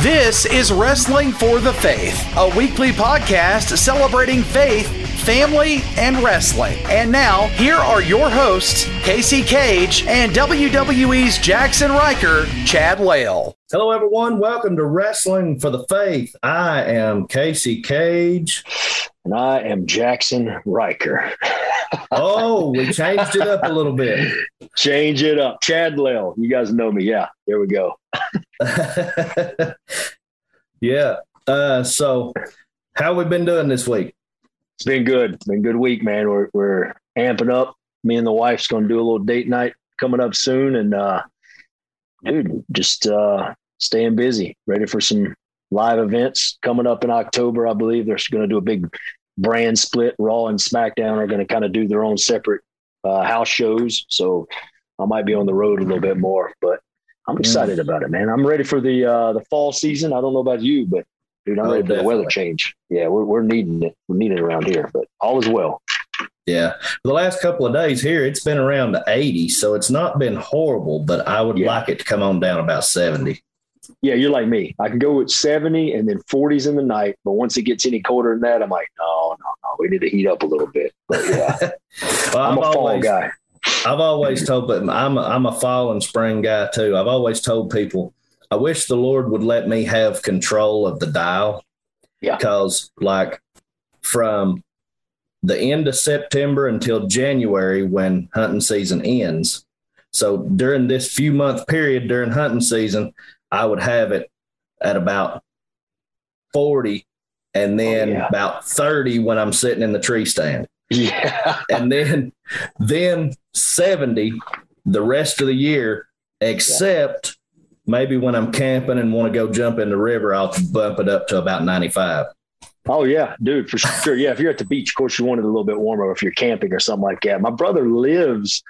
This is Wrestling for the Faith, a weekly podcast celebrating faith, family, and wrestling. And now, here are your hosts, Casey Cage and WWE's Jackson Ryker, Chad Lail. Hello, everyone. Welcome to Wrestling for the Faith. I am Casey Cage. And I am Jackson Ryker. oh, we changed it up a little bit. Change it up. Chad Lail. You guys know me. Yeah, there we go. yeah. Uh, so, how we been doing this week? It's been good. It's been a good week, man. We're we're amping up. Me and the wife's going to do a little date night coming up soon, and uh, dude, just uh, staying busy, ready for some live events coming up in October. I believe they're going to do a big brand split. Raw and SmackDown are going to kind of do their own separate uh, house shows. So I might be on the road a little bit more, but I'm mm. excited mm. about it, man. I'm ready for the uh, the fall season. I don't know about you, but dude, I'm oh, ready for the weather change. Yeah, we're we're needing it. We're needing it around here, but all is well. Yeah, the last couple of days here, it's been around 80, so it's not been horrible. But I would yeah. like it to come on down about 70 yeah, you're like me. I can go with 70 and then 40s in the night. But once it gets any colder than that, I'm like, no, no, no, we need to heat up a little bit. But yeah, well, I'm, I'm, a fall guy. I've always told, but I'm a, I'm a fall and spring guy too. I've always told people, I wish the Lord would let me have control of the dial. Yeah. Because like from the end of September until January when hunting season ends. So during this few month period during hunting season, I would have it at about 40 and then oh, yeah. about 30 when I'm sitting in the tree stand. Yeah. and then then 70 the rest of the year, except yeah. maybe when I'm camping and want to go jump in the river, I'll bump it up to about 95. Oh yeah, dude, for sure. Yeah, if you're at the beach, of course you want it a little bit warmer. If you're camping or something like that, my brother lives.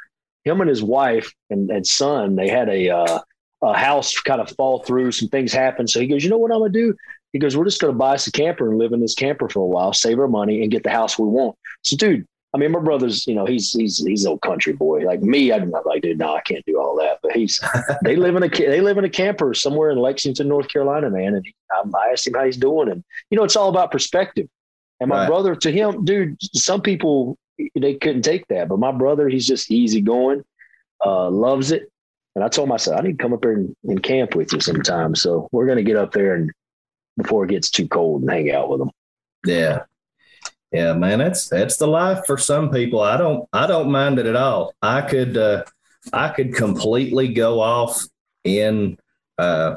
Him and his wife and, and son, they had a uh, a house kind of fall through, some things happen. So he goes, you know what I'm gonna do? He goes, we're just gonna buy us a camper and live in this camper for a while, save our money, and get the house we want. So, dude, I mean, my brother's, you know, he's he's he's old country boy. Like me, I'm not like, dude, no, I can't do all that. But he's they live in a they live in a camper somewhere in Lexington, North Carolina, man. And I asked him how he's doing, and you know, it's all about perspective. And my right. brother, to him, dude, some people they couldn't take that, but my brother, he's just easy going, uh, loves it, and I told myself I need to come up here and, and camp with you sometime. So we're going to get up there and before it gets too cold and hang out with them. Yeah. Yeah, man, that's that's the life for some people. I don't I don't mind it at all. I could uh I could completely go off in uh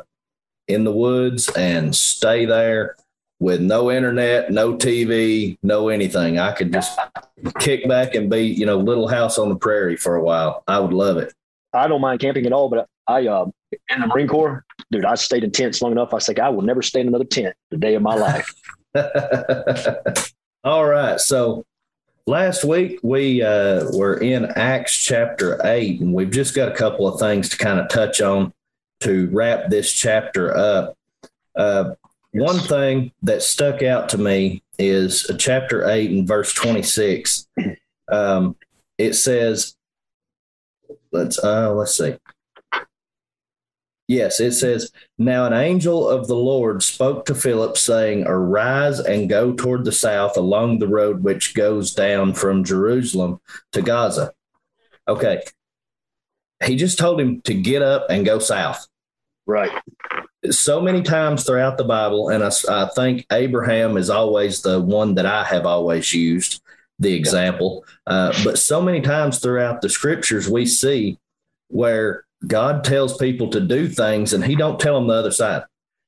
in the woods and stay there with no internet, no TV, no anything. I could just kick back and be, you know, little house on the prairie for a while. I would love it. I don't mind camping at all, but I uh, in the Marine Corps, dude, I stayed in tents long enough. I was like, I will never stay in another tent the day of my life. all right, so last week we uh, were in Acts chapter eight, and we've just got a couple of things to kind of touch on to wrap this chapter up. Uh, yes. One thing that stuck out to me is chapter eight and verse twenty six. Um, it says, let's uh let's see. Yes, it says, Now an angel of the Lord spoke to Philip, saying, Arise and go toward the south along the road which goes down from Jerusalem to Gaza. Okay. He just told him to get up and go south. Right. So many times throughout the Bible, and I, I think Abraham is always the one that I have always used the example. Uh, but so many times throughout the scriptures, we see where God tells people to do things and he don't tell them the other side.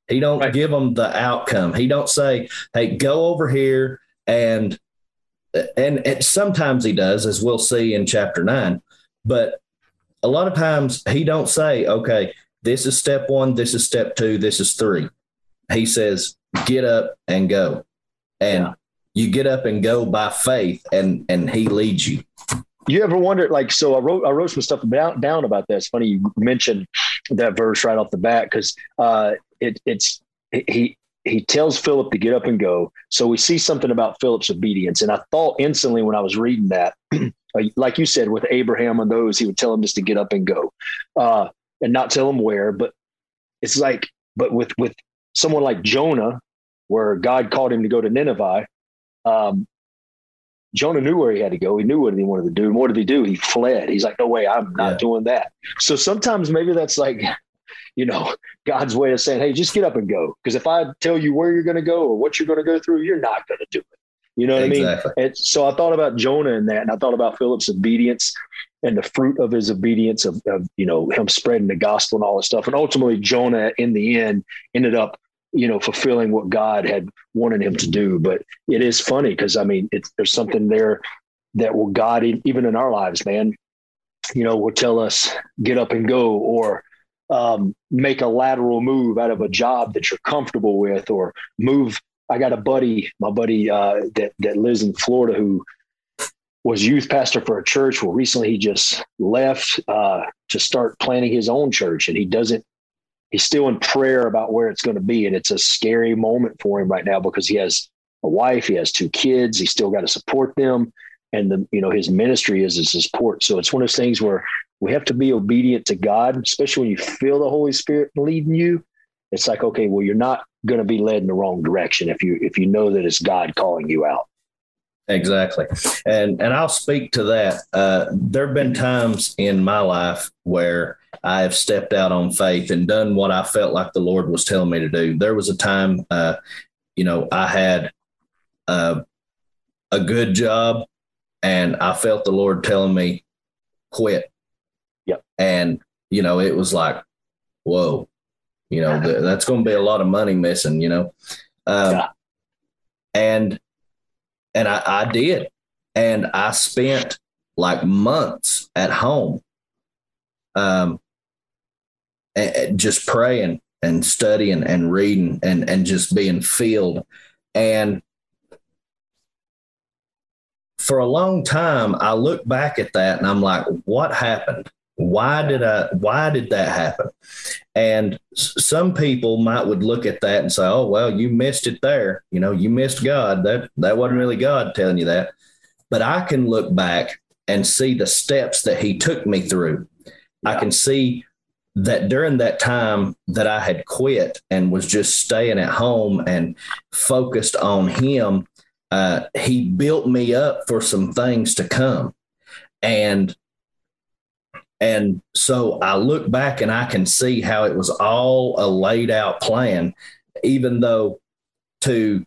He don't right. give them the outcome. He don't say, "Hey, go over here and and, and sometimes he does as we'll see in chapter 9, but a lot of times he don't say, "Okay, this is step 1, this is step 2, this is 3." He says, "Get up and go." And yeah you get up and go by faith and and he leads you. You ever wondered like so i wrote i wrote some stuff down, down about that it's funny you mentioned that verse right off the bat because uh it, it's he he tells philip to get up and go. So we see something about philip's obedience. And i thought instantly when i was reading that like you said with abraham and those he would tell him just to get up and go uh and not tell him where. But it's like but with with someone like Jonah, where God called him to go to Nineveh, um, Jonah knew where he had to go. He knew what he wanted to do. And what did he do? He fled. He's like, no way, I'm not yeah. doing that. So sometimes maybe that's like, you know, God's way of saying, hey, just get up and go. Because if I tell you where you're going to go or what you're going to go through, you're not going to do it. You know what exactly. I mean? And so I thought about Jonah and that, and I thought about Philip's obedience and the fruit of his obedience of, of, you know him spreading the gospel and all this stuff. And ultimately, Jonah in the end ended up you know fulfilling what God had wanted him to do. But it is funny because I mean, there's something there that will God even in our lives, man. You know, will tell us get up and go, or um, make a lateral move out of a job that you're comfortable with, or move I got a buddy, my buddy uh, that that lives in Florida who was youth pastor for a church. Well, recently he just left uh, to start planning his own church, and he doesn't. He's still in prayer about where it's going to be, and it's a scary moment for him right now because he has a wife, he has two kids, he's still got to support them, and the you know his ministry is his support. So it's one of those things where we have to be obedient to God, especially when you feel the Holy Spirit leading you. It's like, okay, well, you're not going to be led in the wrong direction if you if you know that it's God calling you out. Exactly, and and I'll speak to that. Uh, there have been times in my life where I have stepped out on faith and done what I felt like the Lord was telling me to do. There was a time, uh, you know, I had uh, a good job, and I felt the Lord telling me, "Quit." Yep. And you know, it was like, "Whoa." You know, the, that's going to be a lot of money missing. You know, um, yeah. and and I, I did, and I spent like months at home, um, and just praying and studying and reading and and just being filled, and for a long time, I look back at that and I'm like, what happened? why did i why did that happen? And some people might would look at that and say oh well you missed it there. You know you missed god. That that wasn't really god telling you that. But i can look back and see the steps that he took me through. Yeah. i can see that during that time that i had quit and was just staying at home and focused on him uh, he built me up for some things to come and and so I look back and I can see how it was all a laid out plan, even though to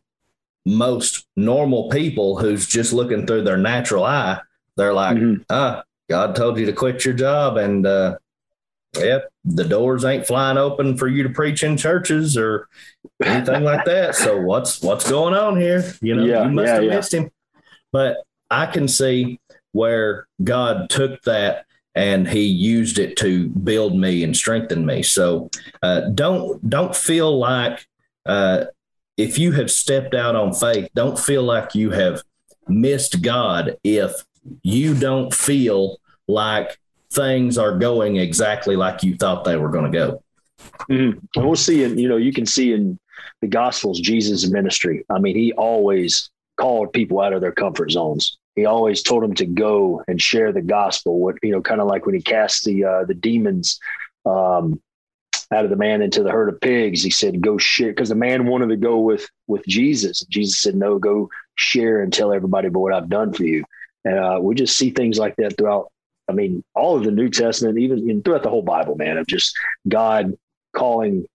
most normal people who's just looking through their natural eye, they're like, mm-hmm. ah, God told you to quit your job and uh, yep, the doors ain't flying open for you to preach in churches or anything like that. So what's what's going on here? You know, yeah, you must yeah, have yeah. missed him. But I can see where God took that and he used it to build me and strengthen me. So uh, don't don't feel like uh, if you have stepped out on faith, don't feel like you have missed God if you don't feel like things are going exactly like you thought they were going to go. Mm-hmm. And we'll see, and you know, you can see in the Gospels Jesus' ministry. I mean, he always called people out of their comfort zones he always told them to go and share the gospel. What you know, kind of like when he cast the uh, the demons um, out of the man into the herd of pigs. He said, "Go share," because the man wanted to go with with Jesus. Jesus said, "No, go share and tell everybody about what I've done for you." And uh, we just see things like that throughout. I mean, all of the New Testament, even know, throughout the whole Bible, man, of just God calling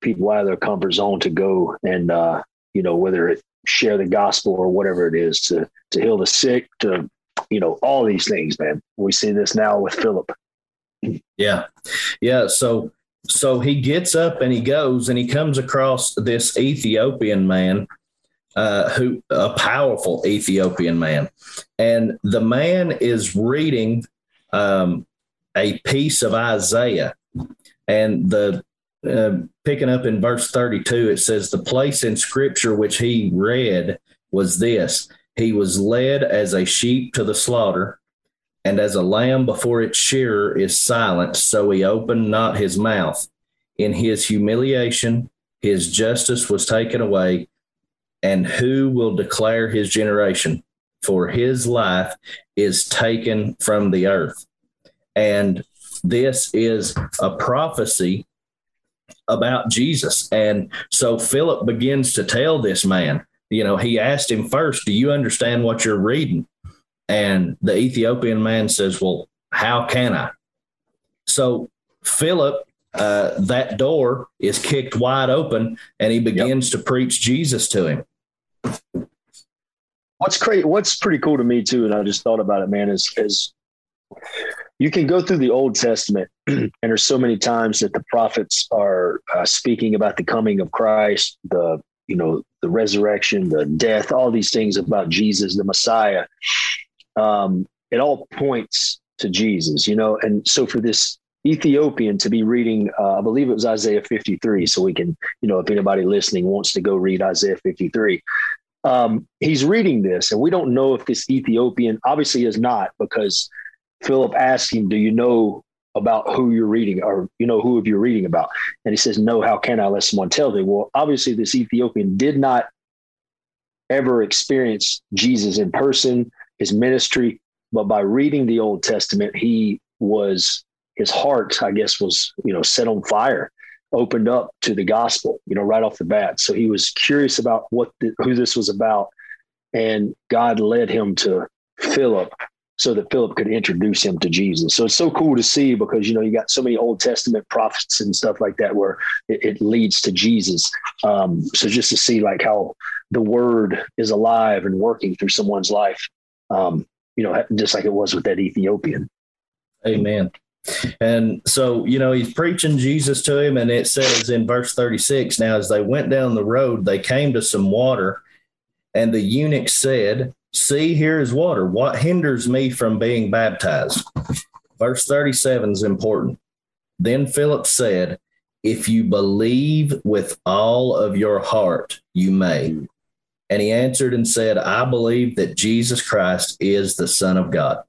people out of their comfort zone to go and uh, you know whether it share the gospel or whatever it is to to heal the sick to you know all these things man. We see this now with philip. Yeah. Yeah so so he gets up and he goes and he comes across this ethiopian man uh, who a powerful ethiopian man. And the man is reading um, a piece of isaiah and the uh, picking up in verse 32, it says, The place in scripture which he read was this He was led as a sheep to the slaughter, and as a lamb before its shearer is silent, so he opened not his mouth. In his humiliation, his justice was taken away. And who will declare his generation? For his life is taken from the earth. And this is a prophecy about Jesus. And so Philip begins to tell this man, you know, he asked him first, Do you understand what you're reading? And the Ethiopian man says, Well, how can I? So Philip, uh, that door is kicked wide open and he begins yep. to preach Jesus to him. What's great, what's pretty cool to me too, and I just thought about it, man, is is you can go through the Old Testament, and there's so many times that the prophets are uh, speaking about the coming of Christ, the you know the resurrection, the death, all these things about Jesus, the Messiah. Um, it all points to Jesus, you know. And so for this Ethiopian to be reading, uh, I believe it was Isaiah 53. So we can, you know, if anybody listening wants to go read Isaiah 53, um, he's reading this, and we don't know if this Ethiopian obviously is not because Philip asked him, Do you know about who you're reading or you know who you're reading about? And he says, No, how can I let someone tell me? Well, obviously, this Ethiopian did not ever experience Jesus in person, his ministry, but by reading the Old Testament, he was his heart, I guess, was you know set on fire, opened up to the gospel, you know, right off the bat. So he was curious about what the, who this was about, and God led him to Philip, so that Philip could introduce him to Jesus. So it's so cool to see because you know you got so many Old Testament prophets and stuff like that where it, it leads to Jesus. Um, so just to see like how the Word is alive and working through someone's life, um, you know, just like it was with that Ethiopian. Amen. And so, you know, he's preaching Jesus to him, and it says in verse 36 now, as they went down the road, they came to some water, and the eunuch said, See, here is water. What hinders me from being baptized? Verse 37 is important. Then Philip said, If you believe with all of your heart, you may. And he answered and said, I believe that Jesus Christ is the Son of God.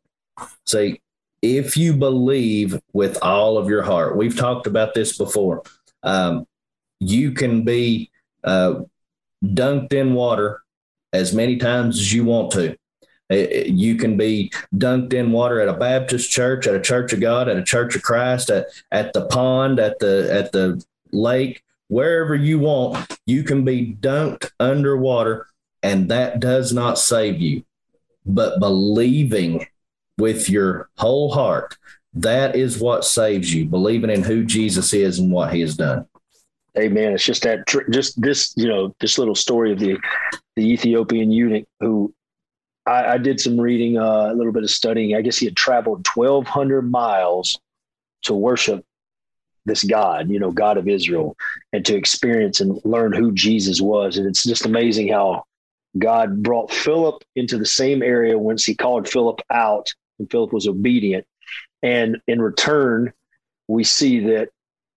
See, if you believe with all of your heart, we've talked about this before. Um, you can be uh, dunked in water as many times as you want to. You can be dunked in water at a Baptist church, at a Church of God, at a Church of Christ, at, at the pond, at the at the lake, wherever you want. You can be dunked underwater, and that does not save you. But believing with your whole heart, that is what saves you. Believing in who Jesus is and what He has done. Amen. It's just that, just this, you know, this little story of the the Ethiopian eunuch who I, I did some reading, uh, a little bit of studying. I guess he had traveled 1,200 miles to worship this God, you know, God of Israel, and to experience and learn who Jesus was. And it's just amazing how God brought Philip into the same area once he called Philip out, and Philip was obedient. And in return, we see that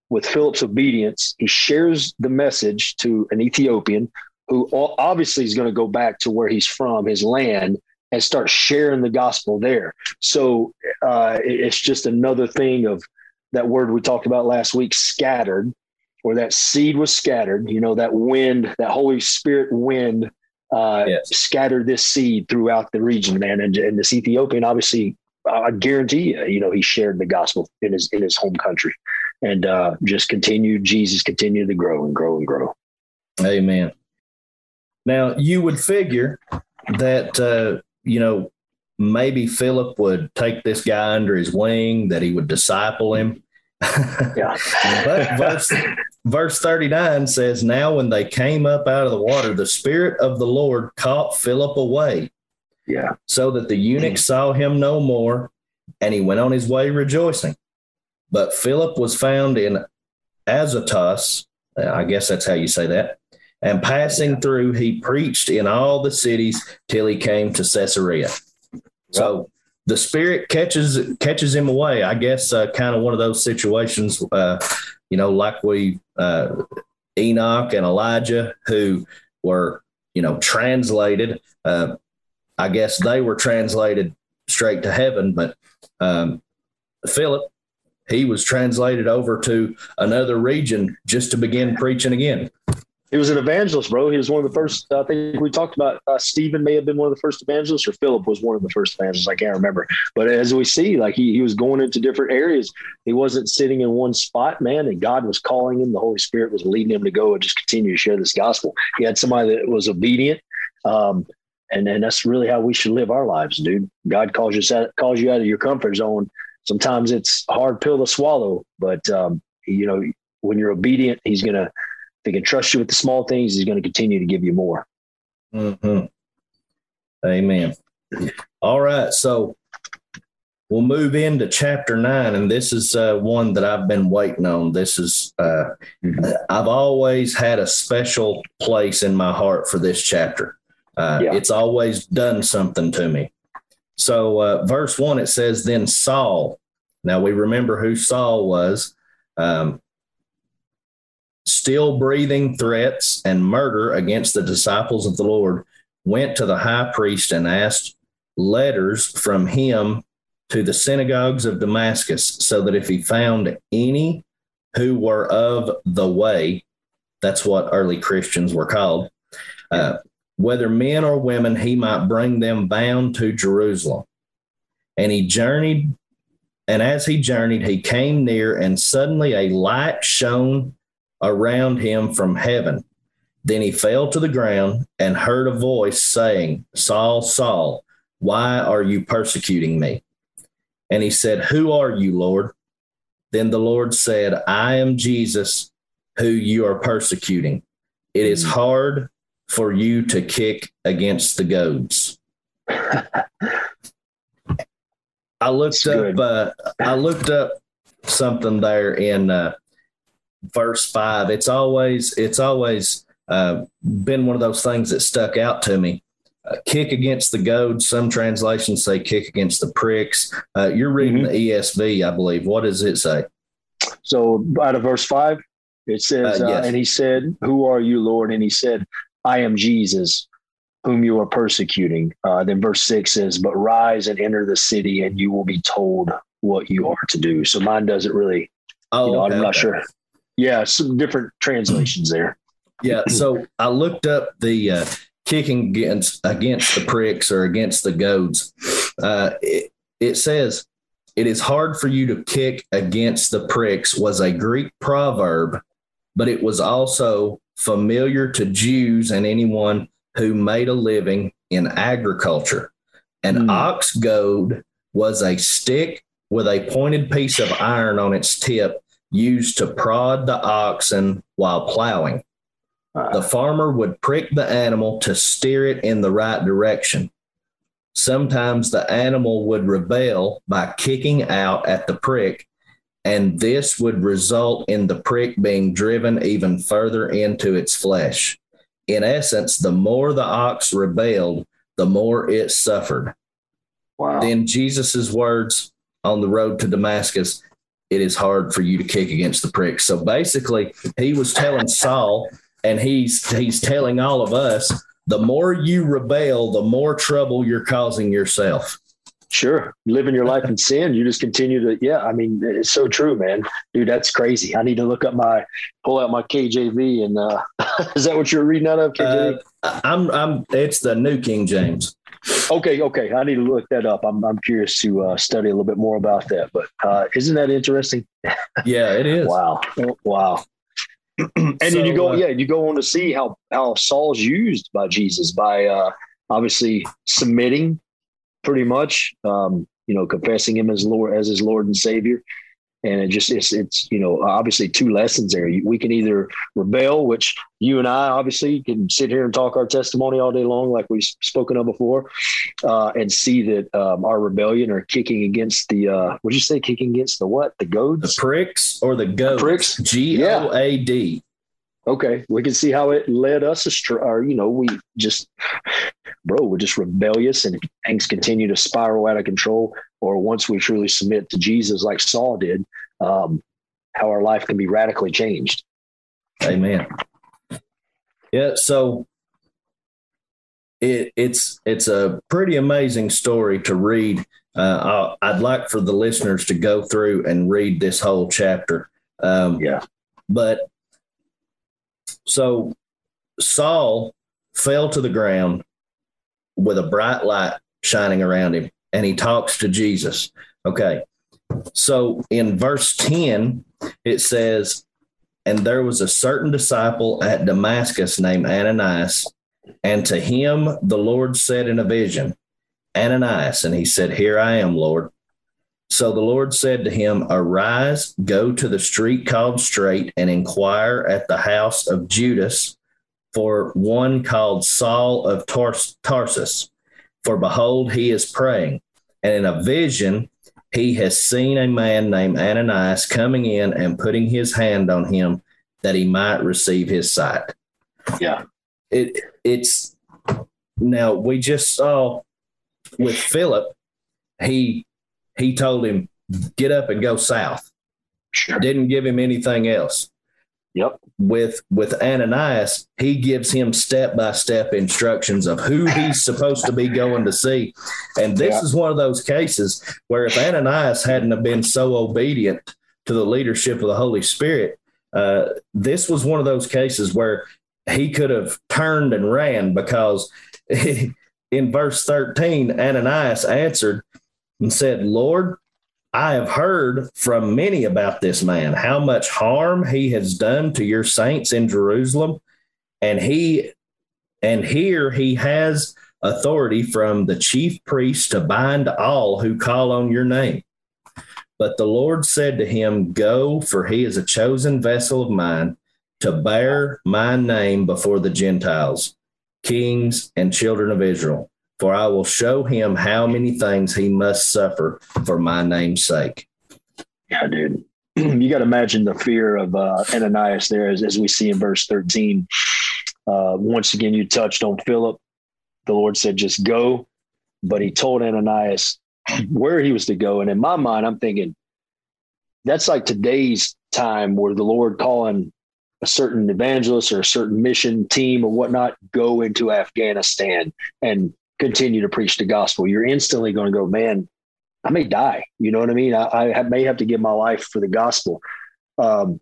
with Philip's obedience, he shares the message to an Ethiopian who obviously is going to go back to where he's from, his land, and start sharing the gospel there. So uh, it's just another thing of that word we talked about last week, scattered, where that seed was scattered. You know, that wind, that Holy Spirit wind uh, yes. scattered this seed throughout the region, man. And, and this Ethiopian, obviously, I guarantee you, you know, he shared the gospel in his in his home country, and uh, just continued. Jesus continued to grow and grow and grow. Amen. Now, you would figure that, uh, you know, maybe Philip would take this guy under his wing, that he would disciple him. Yeah. but verse, verse 39 says, Now when they came up out of the water, the Spirit of the Lord caught Philip away. Yeah. So that the eunuch mm. saw him no more, and he went on his way rejoicing. But Philip was found in Azotus. I guess that's how you say that and passing through, he preached in all the cities till he came to Caesarea. So the Spirit catches catches him away. I guess uh, kind of one of those situations, uh, you know, like we uh, Enoch and Elijah, who were you know translated. Uh, I guess they were translated straight to heaven, but um, Philip he was translated over to another region just to begin preaching again. He was an evangelist, bro. He was one of the first. I think we talked about uh, Stephen may have been one of the first evangelists, or Philip was one of the first evangelists. I can't remember. But as we see, like he, he was going into different areas. He wasn't sitting in one spot, man. And God was calling him. The Holy Spirit was leading him to go and just continue to share this gospel. He had somebody that was obedient. Um, and and that's really how we should live our lives, dude. God calls you out, calls you out of your comfort zone. Sometimes it's a hard pill to swallow, but um, you know when you're obedient, He's gonna. He can trust you with the small things, He's going to continue to give you more. Mm-hmm. Amen. All right, so we'll move into chapter nine, and this is uh, one that I've been waiting on. This is uh, mm-hmm. I've always had a special place in my heart for this chapter. Uh, yeah. It's always done something to me. So, uh, verse one, it says, Then Saul, now we remember who Saul was, um, still breathing threats and murder against the disciples of the Lord, went to the high priest and asked letters from him to the synagogues of Damascus, so that if he found any who were of the way, that's what early Christians were called, uh, whether men or women, he might bring them bound to Jerusalem. And he journeyed, and as he journeyed, he came near, and suddenly a light shone around him from heaven. Then he fell to the ground and heard a voice saying, Saul, Saul, why are you persecuting me? And he said, Who are you, Lord? Then the Lord said, I am Jesus, who you are persecuting. It is hmm. hard for you to kick against the goads. I looked up. Uh, I looked up something there in uh, verse five. It's always it's always uh, been one of those things that stuck out to me. Uh, kick against the goads. Some translations say kick against the pricks. Uh, you're reading mm-hmm. the ESV, I believe. What does it say? So out of verse five, it says, uh, yes. "And he said, Who are you, Lord?" And he said, I am Jesus, whom you are persecuting. Uh, then verse six says, But rise and enter the city, and you will be told what you are to do. So mine doesn't really, oh, you know, okay, I'm not okay. sure. Yeah, some different translations there. Yeah. So I looked up the uh, kicking against against the pricks or against the goads. Uh, it, it says, it is hard for you to kick against the pricks was a Greek proverb, but it was also familiar to Jews and anyone who made a living in agriculture. An mm. ox goad was a stick with a pointed piece of iron on its tip used to prod the oxen while plowing. The farmer would prick the animal to steer it in the right direction. Sometimes the animal would rebel by kicking out at the prick and this would result in the prick being driven even further into its flesh. In essence, the more the ox rebelled, the more it suffered. Wow. Then Jesus' words on the road to Damascus, it is hard for you to kick against the pricks. So basically, he was telling Saul, and he's he's telling all of us, the more you rebel, the more trouble you're causing yourself. Sure. Living your life in sin, you just continue to, yeah, I mean, it's so true, man. Dude, that's crazy. I need to look up my, pull out my KJV and, uh, is that what you're reading out of? KJV? Uh, I'm, I'm, it's the New King James. Okay. Okay. I need to look that up. I'm, I'm curious to uh, study a little bit more about that, but uh, isn't that interesting? Yeah, it is. wow. Wow. and so, then you go, uh, yeah, you go on to see how, how Saul's used by Jesus by, uh, obviously submitting pretty much. Um, you know, confessing him as Lord as his Lord and Savior. And it just it's it's you know obviously two lessons there. We can either rebel, which you and I obviously can sit here and talk our testimony all day long, like we've spoken of before, uh, and see that um, our rebellion or kicking against the uh, what did you say? Kicking against the what? The goads, the pricks, or the goads? Pricks. G O A D. Okay, we can see how it led us astray. Or you know, we just bro, we're just rebellious and things continue to spiral out of control. Or once we truly submit to Jesus, like Saul did, um, how our life can be radically changed. Amen. Yeah. So it, it's it's a pretty amazing story to read. Uh, I'd like for the listeners to go through and read this whole chapter. Um, yeah. But so Saul fell to the ground with a bright light shining around him, and he talks to Jesus. Okay. So in verse 10, it says, And there was a certain disciple at Damascus named Ananias, and to him the Lord said in a vision, Ananias. And he said, Here I am, Lord. So the Lord said to him, Arise, go to the street called Straight, and inquire at the house of Judas for one called Saul of Tars- Tarsus. For behold, he is praying. And in a vision, he has seen a man named Ananias coming in and putting his hand on him that he might receive his sight. Yeah. It it's now we just saw with Philip, he he told him, get up and go south. Sure. Didn't give him anything else. Yep. With with Ananias, he gives him step by step instructions of who he's supposed to be going to see. And this Yeah. is one of those cases where if Ananias hadn't have been so obedient to the leadership of the Holy Spirit, uh, this was one of those cases where he could have turned and ran because in verse 13, Ananias answered and said, Lord, I have heard from many about this man, how much harm he has done to your saints in Jerusalem. And he and here he has authority from the chief priest to bind all who call on your name. But the Lord said to him, Go, for he is a chosen vessel of mine to bear my name before the Gentiles, kings, and children of Israel. For I will show him how many things he must suffer for my name's sake. Yeah, dude. You got to imagine the fear of uh, Ananias there, as, as we see in verse 13. Uh, once again, you touched on Philip. The Lord said, just go. But he told Ananias where he was to go. And in my mind, I'm thinking that's like today's time where the Lord calling a certain evangelist or a certain mission team or whatnot go into Afghanistan and continue to preach the gospel. You're instantly going to go, man, I may die. You know what I mean? I, I may have to give my life for the gospel. Um,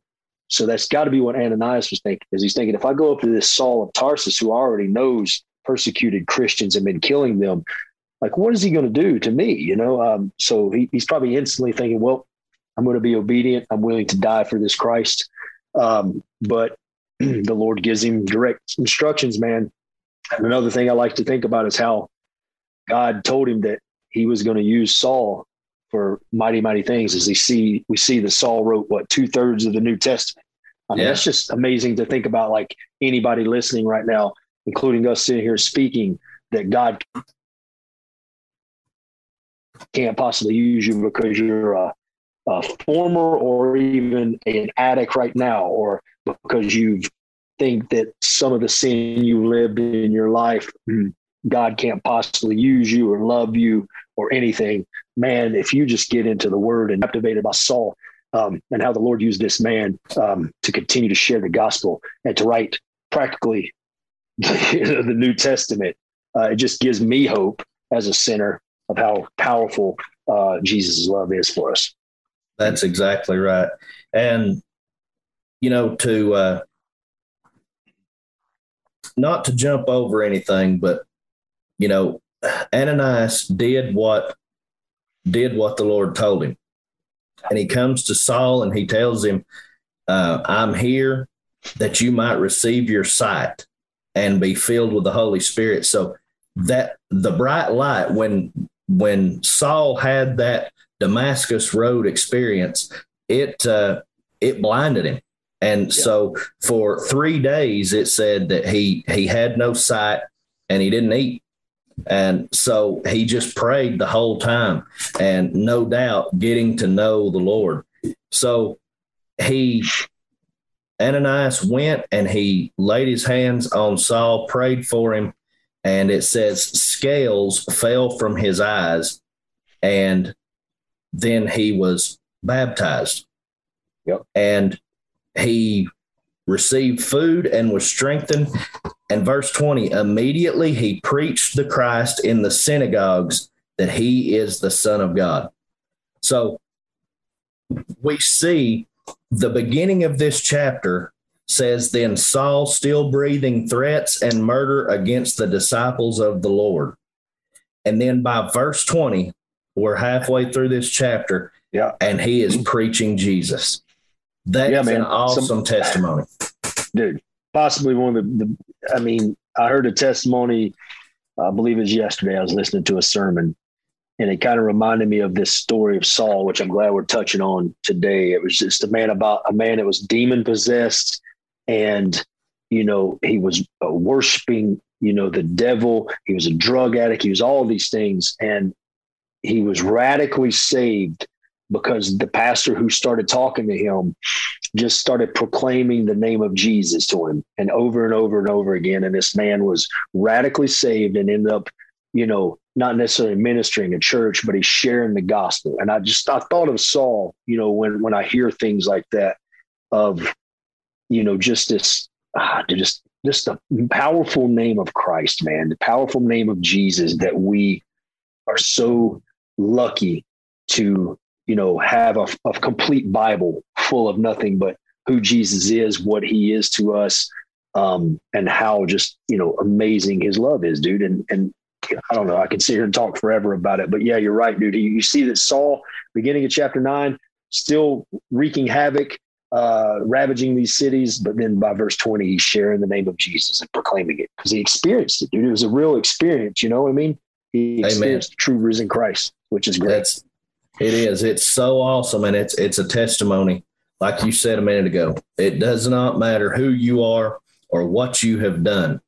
so that's got to be what Ananias was thinking. Is he's thinking, if I go up to this Saul of Tarsus, who already knows persecuted Christians and been killing them, like what is he going to do to me? You know. Um, so he, he's probably instantly thinking, well, I'm going to be obedient. I'm willing to die for this Christ. Um, but the Lord gives him direct instructions, man. And another thing I like to think about is how God told him that he was going to use Saul for mighty, mighty things. As we see, we see that Saul wrote what two thirds of the New Testament. I mean, Yeah. that's just amazing to think about. Like anybody listening right now, including us sitting here speaking, that God can't possibly use you because you're a, a former or even an addict right now, or because you think that some of the sin you lived in your life, mm, God can't possibly use you or love you or anything. Man, if you just get into the word and captivated by Saul um, and how the Lord used this man um, to continue to share the gospel and to write practically the New Testament, uh, it just gives me hope as a sinner of how powerful uh, Jesus' love is for us. That's exactly right. And, you know, to uh, not to jump over anything, but, you know, Ananias did what did what the Lord told him. And he comes to Saul and he tells him, uh, I'm here that you might receive your sight and be filled with the Holy Spirit. So that the bright light, when when Saul had that Damascus Road experience, it uh, it blinded him, and so for three days it said that he he had no sight and he didn't eat, and so he just prayed the whole time, and no doubt getting to know the Lord. So he Ananias went and he laid his hands on Saul, prayed for him, and it says scales fell from his eyes, and then he was baptized. Yep. And he received food and was strengthened. And verse 20 immediately he preached the Christ in the synagogues that he is the Son of God. So we see the beginning of this chapter says, Then Saul, still breathing threats and murder against the disciples of the Lord. And then by verse 20, we're halfway through this chapter, yeah. and he is preaching Jesus. That yeah, man. an awesome Some, testimony. Dude, possibly one of the, the, I mean, I heard a testimony, I believe it was yesterday. I was listening to a sermon and it kind of reminded me of this story of Saul, which I'm glad we're touching on today. It was just a man about a man that was demon possessed, and you know he was uh, worshiping, you know, the devil. He was a drug addict. He was all these things, and he was radically saved because the pastor who started talking to him just started proclaiming the name of Jesus to him and over and over and over again. And this man was radically saved and ended up, you know, not necessarily ministering in church, but he's sharing the gospel. And I just I thought of Saul, you know, when when I hear things like that, of you know, just this ah, just just the powerful name of Christ, man, the powerful name of Jesus that we are so lucky to, you know, have a, a complete Bible full of nothing but who Jesus is, what he is to us, um, and how just, you know, amazing his love is, dude. And and I don't know. I can sit here and talk forever about it, but yeah, you're right, dude. You, see that Saul, beginning of chapter nine, still wreaking havoc, uh, ravaging these cities, but then by verse 20, he's sharing the name of Jesus and proclaiming it because he experienced it, dude. It was a real experience. You know what I mean? He experienced Amen. true risen Christ, which is great. That's, it is. It's so awesome, and it's it's a testimony. Like you said a minute ago, it does not matter who you are or what you have done.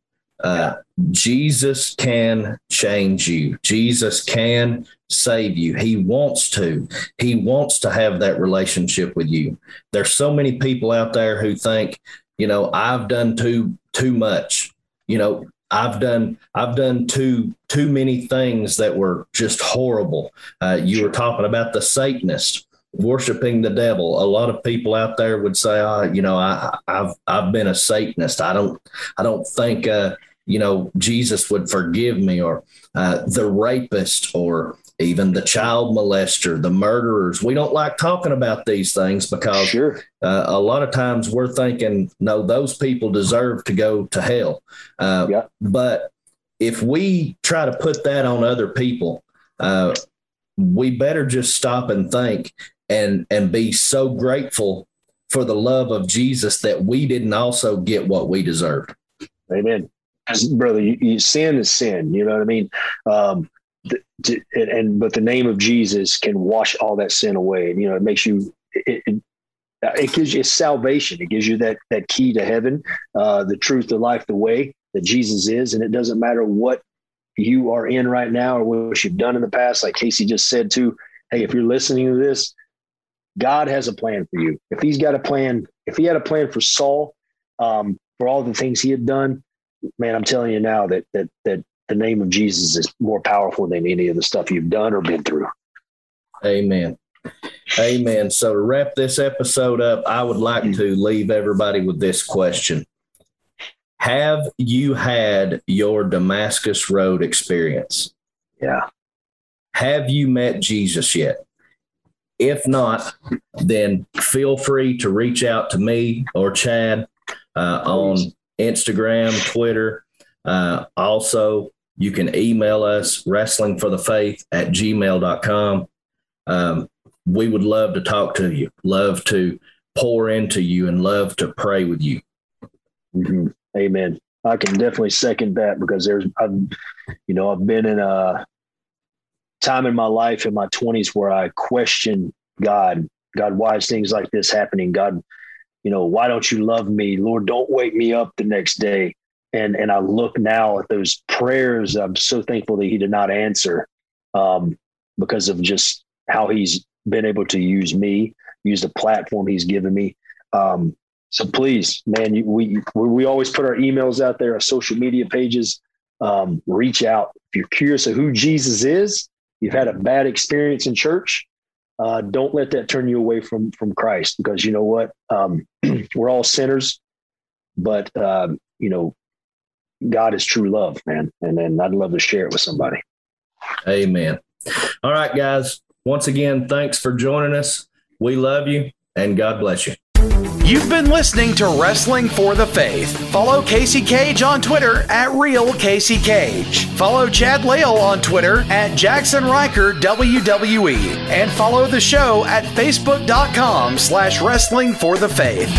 Uh, Jesus can change you. Jesus can save you. He wants to. He wants to have that relationship with you. There's so many people out there who think, you know, I've done too too much. You know, I've done I've done too too many things that were just horrible. Uh, you were talking about the Satanist worshiping the devil. A lot of people out there would say, oh, you know, I, have I've been a Satanist. I don't I don't think uh, you know, Jesus would forgive me, or uh, the rapist, or even the child molester, the murderers. We don't like talking about these things because sure. uh, a lot of times we're thinking, no, those people deserve to go to hell. Uh, yeah. But if we try to put that on other people, uh, we better just stop and think and and be so grateful for the love of Jesus that we didn't also get what we deserved. Amen because brother, you, you, sin is sin. You know what I mean? Um, and, and, but the name of Jesus can wash all that sin away. And you know, it makes you. It, it, it gives you salvation. It gives you that that key to heaven, uh, the truth, the life, the way that Jesus is, and it doesn't matter what you are in right now or what you've done in the past. Like Casey just said too. Hey, if you're listening to this, God has a plan for you. If He's got a plan, if He had a plan for Saul, um, for all the things he had done, man, I'm telling you now that that that the name of Jesus is more powerful than any of the stuff you've done or been through. Amen. Amen. So to wrap this episode up, I would like to leave everybody with this question. Have you had your Damascus Road experience? Yeah. Have you met Jesus yet? If not, then feel free to reach out to me or Chad uh, on Instagram, Twitter. Uh, also, you can email us wrestlingforthefaith at gmail.com. Um, we would love to talk to you, love to pour into you, and love to pray with you. Mm-hmm. Amen. I can definitely second that because there's, I've, you know, I've been in a time in my life in my 20s where I question God. God, why is things like this happening? God, you know, why don't you love me? Lord, don't wake me up the next day. And and I look now at those prayers. I'm so thankful that he did not answer um, because of just how he's been able to use me, use the platform he's given me. Um, so please, man, we we always put our emails out there, our social media pages. Um, reach out if you're curious of who Jesus is. You've had a bad experience in church uh, don't let that turn you away from from Christ because you know what um, we're all sinners, but um, you know God is true love, man, and then I'd love to share it with somebody. Amen. All right, guys. Once again, thanks for joining us. We love you, and God bless you. You've been listening to Wrestling for the Faith. Follow Casey Cage on Twitter at Real Casey Cage. Follow Chad Lail on Twitter at Jackson Ryker WWE. And follow the show at Facebook.com slash Wrestling for the Faith.